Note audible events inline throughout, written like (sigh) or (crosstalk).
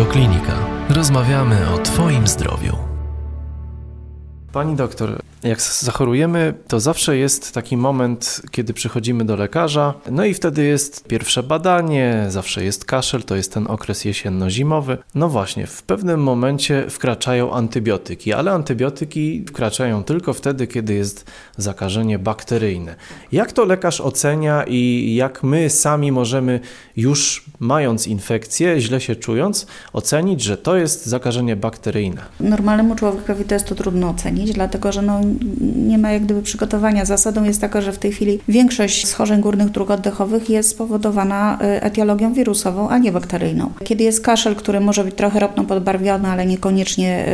Radioklinika. Rozmawiamy o Twoim zdrowiu. Pani doktor, jak zachorujemy, to zawsze jest taki moment, kiedy przychodzimy do lekarza, no i wtedy jest pierwsze badanie, zawsze jest kaszel, to jest ten okres jesienno-zimowy. No właśnie, w pewnym momencie wkraczają antybiotyki, ale antybiotyki wkraczają tylko wtedy, kiedy jest zakażenie bakteryjne. Jak to lekarz ocenia i jak my sami możemy już mając infekcję, źle się czując, ocenić, że to jest zakażenie bakteryjne? Normalnemu człowiekowi to jest to trudno ocenić, dlatego że no, nie ma jak gdyby przygotowania. Zasadą jest taka, że w tej chwili większość schorzeń górnych dróg oddechowych jest spowodowana y, etiologią wirusową, a nie bakteryjną. Kiedy jest kaszel, który może być trochę ropno podbarwiony, ale niekoniecznie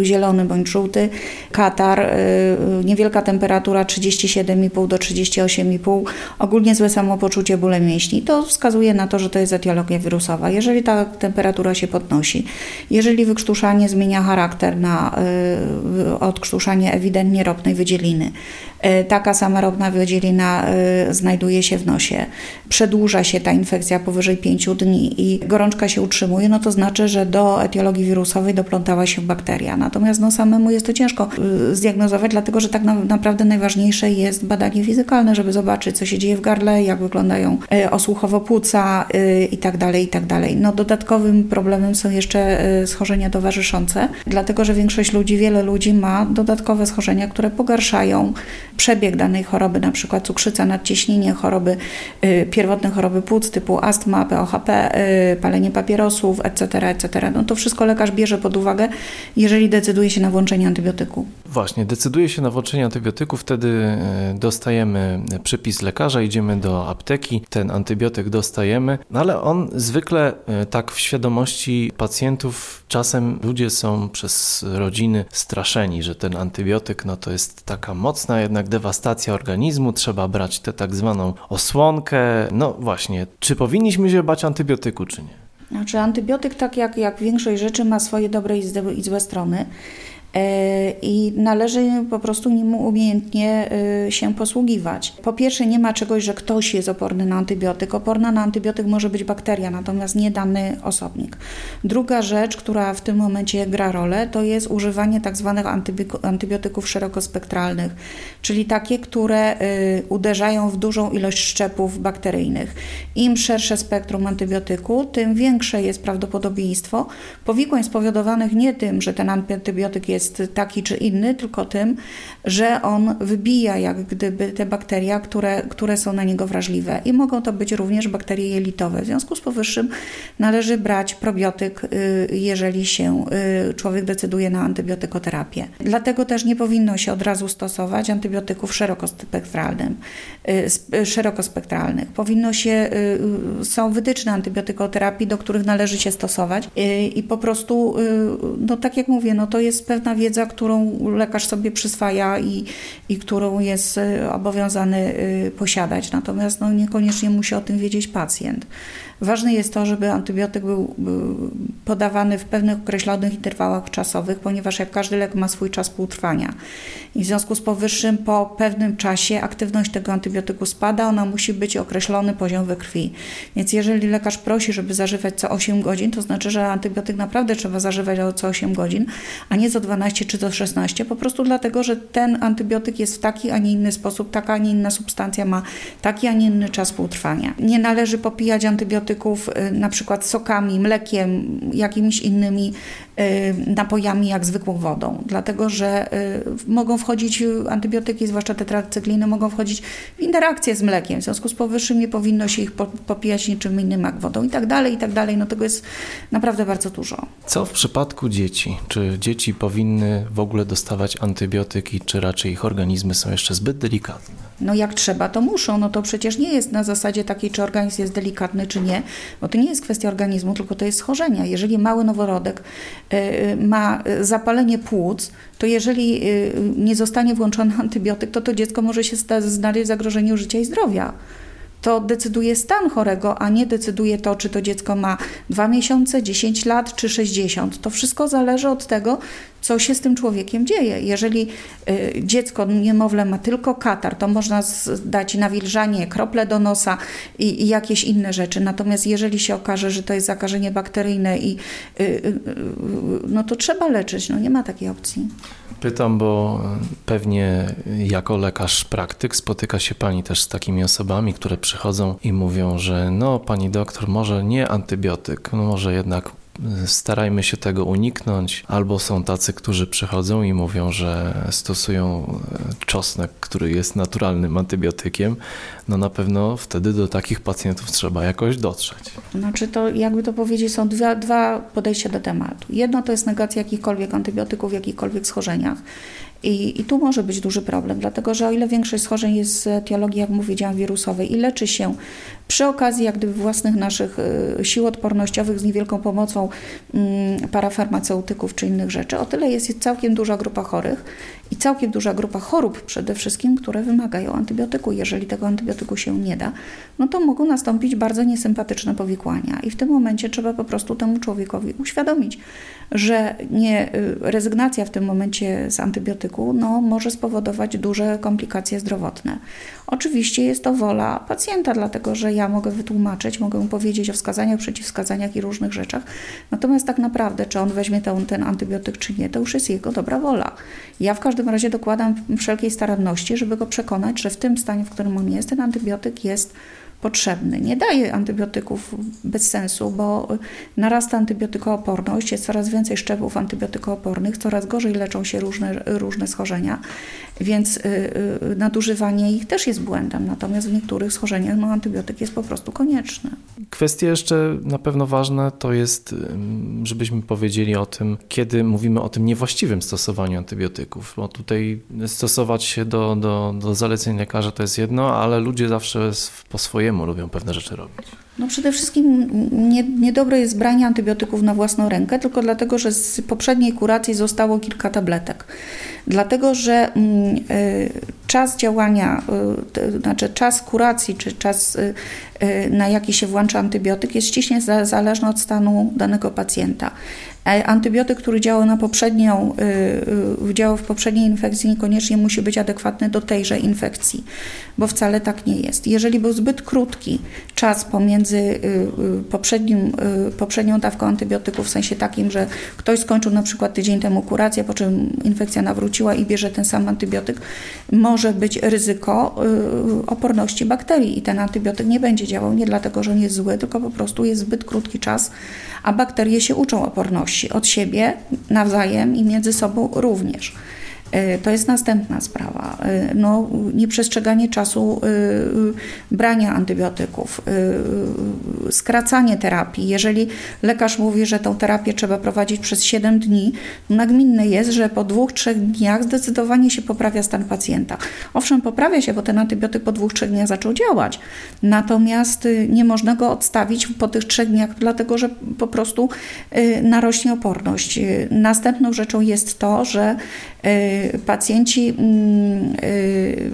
y, zielony bądź żółty, katar, y, niewielka temperatura 37,5 do 38,5, ogólnie złe samopoczucie, bóle mięśni, to wskazuje na to, że to jest etiologia wirusowa. Jeżeli ta temperatura się podnosi, jeżeli wykrztuszanie zmienia charakter na odkrztuszanie ropnej wydzieliny, taka sama ropna wydzielina e, znajduje się w nosie, przedłuża się ta infekcja powyżej 5 dni i gorączka się utrzymuje, no to znaczy, że do etiologii wirusowej doplątała się bakteria. Natomiast no, samemu jest to ciężko e, zdiagnozować, dlatego że tak naprawdę najważniejsze jest badanie fizykalne, żeby zobaczyć, co się dzieje w gardle, jak wyglądają osłuchowo-płuca i tak dalej, i tak dalej. No, dodatkowym problemem są jeszcze schorzenia towarzyszące, dlatego że większość ludzi, wiele ludzi ma dodatkowe schorzenia, które pogarszają przebieg danej choroby, na przykład cukrzyca, nadciśnienie, choroby, y, pierwotne choroby płuc typu astma, POHP, y, palenie papierosów, etc., etc. No to wszystko lekarz bierze pod uwagę, jeżeli decyduje się na włączenie antybiotyku. Właśnie, decyduje się na włączenie antybiotyku, wtedy y, dostajemy przypis lekarza, idziemy do apteki, ten antybiotyk dostajemy, no ale on zwykle tak w świadomości pacjentów czasem ludzie są przez rodziny straszeni, że ten antybiotyk no to jest taka mocna jednak dewastacja organizmu, trzeba brać tę tak zwaną osłonkę. No właśnie, czy powinniśmy się bać antybiotyku, czy nie? Znaczy, antybiotyk, tak jak, jak większość rzeczy, ma swoje dobre i złe strony. E, i należy po prostu nim umiejętnie e, się posługiwać. Po pierwsze, nie ma czegoś, że ktoś jest oporny na antybiotyk. Oporna na antybiotyk może być bakteria, natomiast nie dany osobnik. Druga rzecz, która w tym momencie gra rolę, to jest używanie tak zwanych antybiotyków szerokospektralnych, czyli takie, które e, uderzają w dużą ilość szczepów bakteryjnych. Im szersze spektrum antybiotyku, tym większe jest prawdopodobieństwo powikłań spowodowanych nie tym, że ten antybiotyk jest jest taki czy inny, tylko tym, że on wybija jak gdyby te bakteria, które, które są na niego wrażliwe. I mogą to być również bakterie jelitowe. W związku z powyższym należy brać probiotyk, y, jeżeli się y, człowiek decyduje na antybiotykoterapię. Dlatego też nie powinno się od razu stosować antybiotyków y, szerokospektralnych. Powinno się, są wytyczne antybiotykoterapii, do których należy się stosować i po prostu, no tak jak mówię, no to jest pewna wiedza, którą lekarz sobie przyswaja i, i którą jest y, obowiązany y, posiadać. Natomiast no, niekoniecznie musi o tym wiedzieć pacjent. Ważne jest to, żeby antybiotyk był podawany w pewnych określonych interwałach czasowych, ponieważ jak każdy lek ma swój czas półtrwania. I w związku z powyższym po pewnym czasie aktywność tego antybiotyku spada, ona musi być określony poziom we krwi. Więc jeżeli lekarz prosi, żeby zażywać co 8 godzin, to znaczy, że antybiotyk naprawdę trzeba zażywać co 8 godzin, a nie co 12 czy co 16, po prostu dlatego, że ten antybiotyk jest w taki, a nie inny sposób, taka, a nie inna substancja ma taki, a nie inny czas półtrwania. Nie należy popijać antybiotyków antybiotyków, y, na przykład sokami, mlekiem, jakimiś innymi y, napojami jak zwykłą wodą, dlatego że y, mogą wchodzić antybiotyki, zwłaszcza tetracykliny, mogą wchodzić w interakcję z mlekiem. W związku z powyższym nie powinno się ich popijać niczym innym jak wodą i tak dalej, i tak dalej. No tego jest naprawdę bardzo dużo. Co w przypadku dzieci? Czy dzieci powinny w ogóle dostawać antybiotyki, czy raczej ich organizmy są jeszcze zbyt delikatne? No jak trzeba, to muszą. No to przecież nie jest na zasadzie takiej, czy organizm jest delikatny, czy nie, bo to nie jest kwestia organizmu, tylko to jest schorzenia. Jeżeli mały noworodek y, y, ma zapalenie płuc, to jeżeli nie zostanie włączony (laughs) antybiotyk, to to dziecko może się znaleźć w zagrożeniu życia i zdrowia. To decyduje stan chorego, a nie decyduje to, czy to dziecko ma 2 miesiące, 10 lat czy 60. To wszystko zależy od tego, co się z tym człowiekiem dzieje. Jeżeli y, dziecko, niemowlę ma tylko katar, to można dać nawilżanie, krople do nosa i, i, jakieś inne rzeczy. Natomiast jeżeli się okaże, że to jest zakażenie bakteryjne, i, y, y, no to trzeba leczyć. No nie ma takiej opcji. Pytam, bo pewnie jako lekarz praktyk spotyka się Pani też z takimi osobami, które przychodzą i mówią, że no Pani doktor, może nie antybiotyk, no może jednak starajmy się tego uniknąć, albo są tacy, którzy przychodzą i mówią, że stosują e, czosnek, który jest naturalnym antybiotykiem, no na pewno wtedy do takich pacjentów trzeba jakoś dotrzeć. Znaczy to, jakby to powiedzieć, są dwa, dwa podejścia do tematu. Jedno to jest negacja jakichkolwiek antybiotyków w jakichkolwiek schorzeniach i, I, tu może być duży problem, dlatego że o ile większość schorzeń jest z etiologii, jak mówiłam, wirusowej i leczy się przy okazji jak gdyby własnych naszych y, sił odpornościowych z niewielką pomocą mm, parafarmaceutyków czy innych rzeczy, o tyle jest całkiem duża grupa chorych i całkiem duża grupa chorób przede wszystkim, które wymagają antybiotyku. Jeżeli tego antybiotyku się nie da, no to mogą nastąpić bardzo niesympatyczne powikłania i w tym momencie trzeba po prostu temu człowiekowi uświadomić, że nie, y, rezygnacja w tym momencie z antybiotyku no, może spowodować duże komplikacje zdrowotne. Oczywiście jest to wola pacjenta, dlatego że ja mogę wytłumaczyć, mogę mu powiedzieć o wskazaniach, przeciwwskazaniach i różnych rzeczach, natomiast tak naprawdę, czy on weźmie ten, ten antybiotyk, czy nie, to już jest jego dobra wola. Ja w każdym razie dokładam wszelkiej staranności, żeby go przekonać, że w tym stanie, w którym on jest, ten antybiotyk jest potrzebny. Nie daje antybiotyków bez sensu, bo narasta antybiotykooporność, jest coraz więcej szczepów antybiotykoopornych, coraz gorzej leczą się różne, różne schorzenia, więc y, y, nadużywanie ich też jest błędem. Natomiast w niektórych schorzeniach no, antybiotyk jest po prostu konieczny. Kwestie jeszcze na pewno ważne to jest, żebyśmy powiedzieli o tym, kiedy mówimy o tym niewłaściwym stosowaniu antybiotyków, bo tutaj stosować się do, do, do zaleceń lekarza to jest jedno, ale ludzie zawsze po swojemu swojemu lubią pewne rzeczy robić? No przede wszystkim nie, niedobre jest branie antybiotyków na własną rękę, tylko dlatego, że z poprzedniej kuracji zostało kilka tabletek. Dlatego, że mm, y, czas działania, y, znaczy czas kuracji, czy czas y, na jaki się włącza antybiotyk jest ściśle zależny od stanu danego pacjenta. E, antybiotyk, który działa na poprzednią, działał w poprzedniej infekcji, niekoniecznie musi być adekwatny do tejże infekcji, bo wcale tak nie jest. Jeżeli był zbyt krótki czas pomiędzy poprzednim, poprzednią dawką antybiotyku, w sensie takim, że ktoś skończył na przykład tydzień temu kurację, po czym infekcja nawróciła, wróciła i bierze ten sam antybiotyk, może być ryzyko y, oporności bakterii i ten antybiotyk nie będzie działał nie dlatego, że on jest zły, tylko po prostu jest zbyt krótki czas, a bakterie się uczą oporności od siebie nawzajem i między sobą również. E, to jest następna sprawa. E, no, nieprzestrzeganie czasu e, brania antybiotyków, skracanie terapii. Jeżeli lekarz mówi, że tą terapię trzeba prowadzić przez 7 dni, nagminne jest, że po dwóch, trzech dniach zdecydowanie się poprawia stan pacjenta. Owszem, poprawia się, bo ten antybiotyk po dwóch, trzech dniach zaczął działać. Natomiast nie można go odstawić po tych trzech dniach, dlatego że po prostu narośnie oporność. Następną rzeczą jest to, że pacjenci mm, y,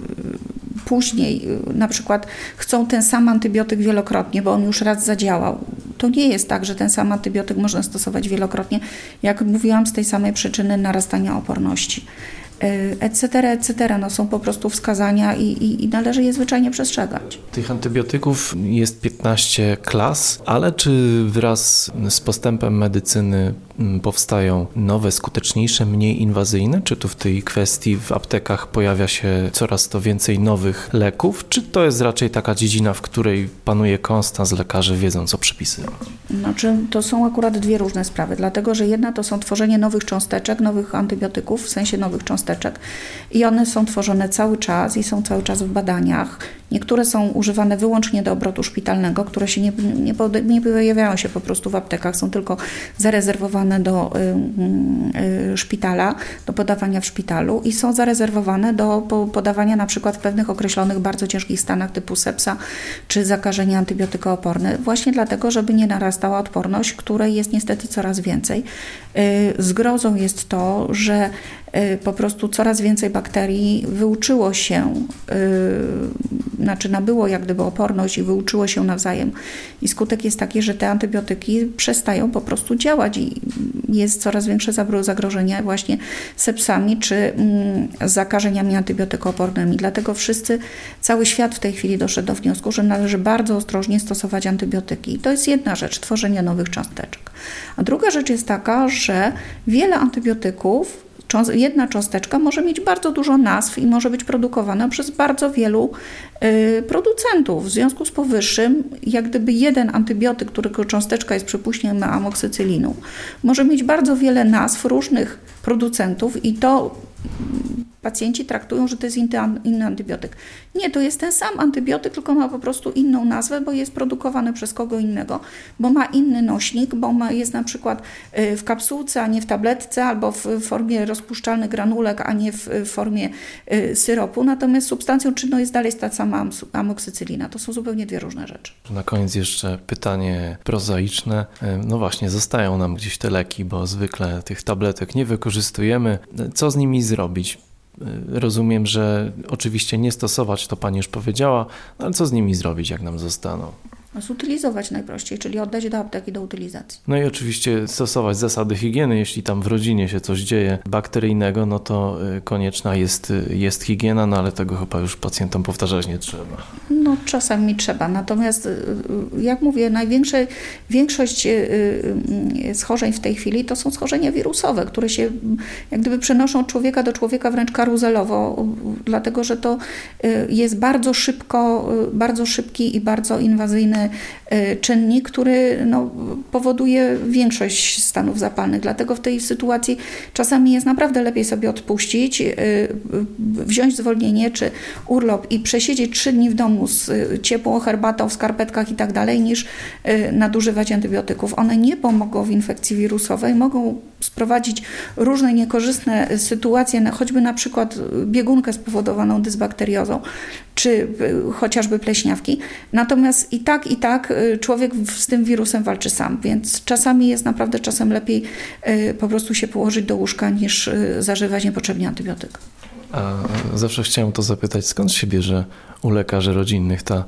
później y, na przykład chcą ten sam antybiotyk wielokrotnie, bo on już raz zadziałał. To nie jest tak, że ten sam antybiotyk można stosować wielokrotnie, jak mówiłam, z tej samej przyczyny narastania oporności etc., etc. No, są po prostu wskazania i, i, i, należy je zwyczajnie przestrzegać. Tych antybiotyków jest 15 klas, ale czy wraz z postępem medycyny mm, powstają nowe, skuteczniejsze, mniej inwazyjne? Czy tu w tej kwestii w aptekach pojawia się coraz to więcej nowych leków? Czy to jest raczej taka dziedzina, w której panuje konstans, lekarze wiedzą, co przypisywać? Znaczy, to są akurat dwie różne sprawy, dlatego że jedna to są tworzenie nowych cząsteczek, nowych antybiotyków, w sensie nowych cząsteczek i one są tworzone cały czas i są cały czas w badaniach. Niektóre są używane wyłącznie do obrotu szpitalnego, które się nie, nie, nie pojawiają się po prostu w aptekach, są tylko zarezerwowane do y, y, szpitala, do podawania w szpitalu i są zarezerwowane do podawania na przykład w pewnych określonych bardzo ciężkich stanach typu sepsa czy zakażenie antybiotykooporne, właśnie dlatego, żeby nie narastała odporność, której jest niestety coraz więcej. Y, zgrozą jest to, że po prostu coraz więcej bakterii wyuczyło się y, znaczy nabyło jak gdyby oporność i wyuczyło się nawzajem. I skutek jest taki, że te antybiotyki przestają po prostu działać i jest coraz większe zagrożenie właśnie sepsami czy mm, zakażeniami antybiotykoopornymi. Dlatego wszyscy, cały świat w tej chwili doszedł do wniosku, że należy bardzo ostrożnie stosować antybiotyki. I to jest jedna rzecz, tworzenie nowych cząsteczek. A druga rzecz jest taka, że wiele antybiotyków jedna cząsteczka może mieć bardzo dużo nazw i może być produkowana przez bardzo wielu y, producentów. W związku z powyższym, jak gdyby jeden antybiotyk, którego cząsteczka jest przypuśćmy amoksycylinu, może mieć bardzo wiele nazw różnych producentów i to pacjenci traktują, że to jest inny antybiotyk. Nie, to jest ten sam antybiotyk, tylko ma po prostu inną nazwę, bo jest produkowany przez kogo innego, bo ma inny nośnik, bo ma, jest na przykład y, w kapsułce, a nie w tabletce, albo w formie rozpuszczalnych granulek, a nie w formie y, syropu. Natomiast substancją czynną jest dalej ta sama amoksycylina. To są zupełnie dwie różne rzeczy. Na koniec jeszcze pytanie prozaiczne. Y, no właśnie, zostają nam gdzieś te leki, bo zwykle tych tabletek nie wykorzystujemy. Co z nimi zrobić? Rozumiem, że oczywiście nie stosować, to Pani już powiedziała, no ale co z nimi zrobić, jak nam zostaną? Zutylizować najprościej, czyli oddać do apteki do utylizacji. No i oczywiście stosować zasady higieny. Jeśli tam w rodzinie się coś dzieje bakteryjnego, no to y, konieczna jest, y, jest higiena, no ale tego chyba już pacjentom powtarzać nie trzeba. No czasami trzeba, natomiast y, jak mówię, największa większość schorzeń w tej chwili to są schorzenia wirusowe, które się jak gdyby przenoszą od człowieka do człowieka wręcz karuzelowo, dlatego że to jest bardzo szybko, bardzo szybki i bardzo inwazyjny Y, czynnik, który no, powoduje większość stanów zapalnych. Dlatego w tej sytuacji czasami jest naprawdę lepiej sobie odpuścić, y, wziąć zwolnienie czy urlop i przesiedzieć trzy dni w domu z y, ciepłą herbatą w skarpetkach i tak dalej, niż nadużywać antybiotyków. One nie pomogą w infekcji wirusowej, mogą sprowadzić różne niekorzystne sytuacje, choćby na przykład biegunkę spowodowaną dysbakteriozą, czy chociażby pleśniawki. Natomiast i tak, i tak y, człowiek z tym wirusem walczy sam, więc czasami jest naprawdę czasem lepiej y, po prostu się położyć do łóżka niż y, zażywać niepotrzebnie antybiotyk. A zawsze chciałem to zapytać, skąd się bierze u lekarzy rodzinnych ta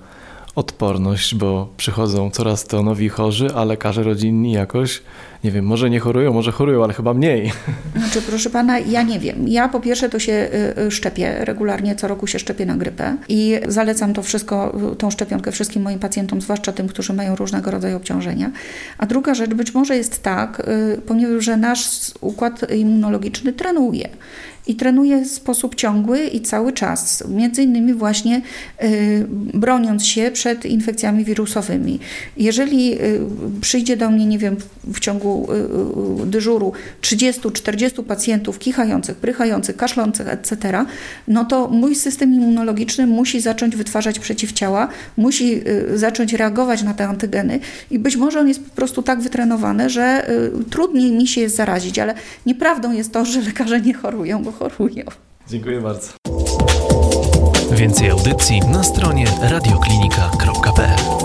odporność, bo przychodzą coraz to nowi chorzy, a lekarze rodzinni jakoś, nie wiem, może nie chorują, może chorują, ale chyba mniej. (laughs) Znaczy, proszę pana, ja nie wiem. Ja po pierwsze to się y, y, szczepię, regularnie co roku się szczepię na grypę i zalecam to wszystko, tą szczepionkę wszystkim moim pacjentom, zwłaszcza tym, którzy mają różnego rodzaju obciążenia. A druga rzecz, być może jest tak, y, ponieważ nasz układ immunologiczny trenuje i trenuje w sposób ciągły i cały czas, między innymi właśnie y, broniąc się przed infekcjami wirusowymi. Jeżeli y, przyjdzie do mnie, nie wiem, w ciągu y, dyżuru 30-40 pacjentów kichających, prychających, kaszlących, etc., no to mój system immunologiczny musi zacząć wytwarzać przeciwciała, musi zacząć reagować na te antygeny i być może on jest po prostu tak wytrenowany, że trudniej mi się jest zarazić, ale nieprawdą jest to, że lekarze nie chorują, bo chorują. Dziękuję bardzo. Więcej audycji na stronie radioklinika.pl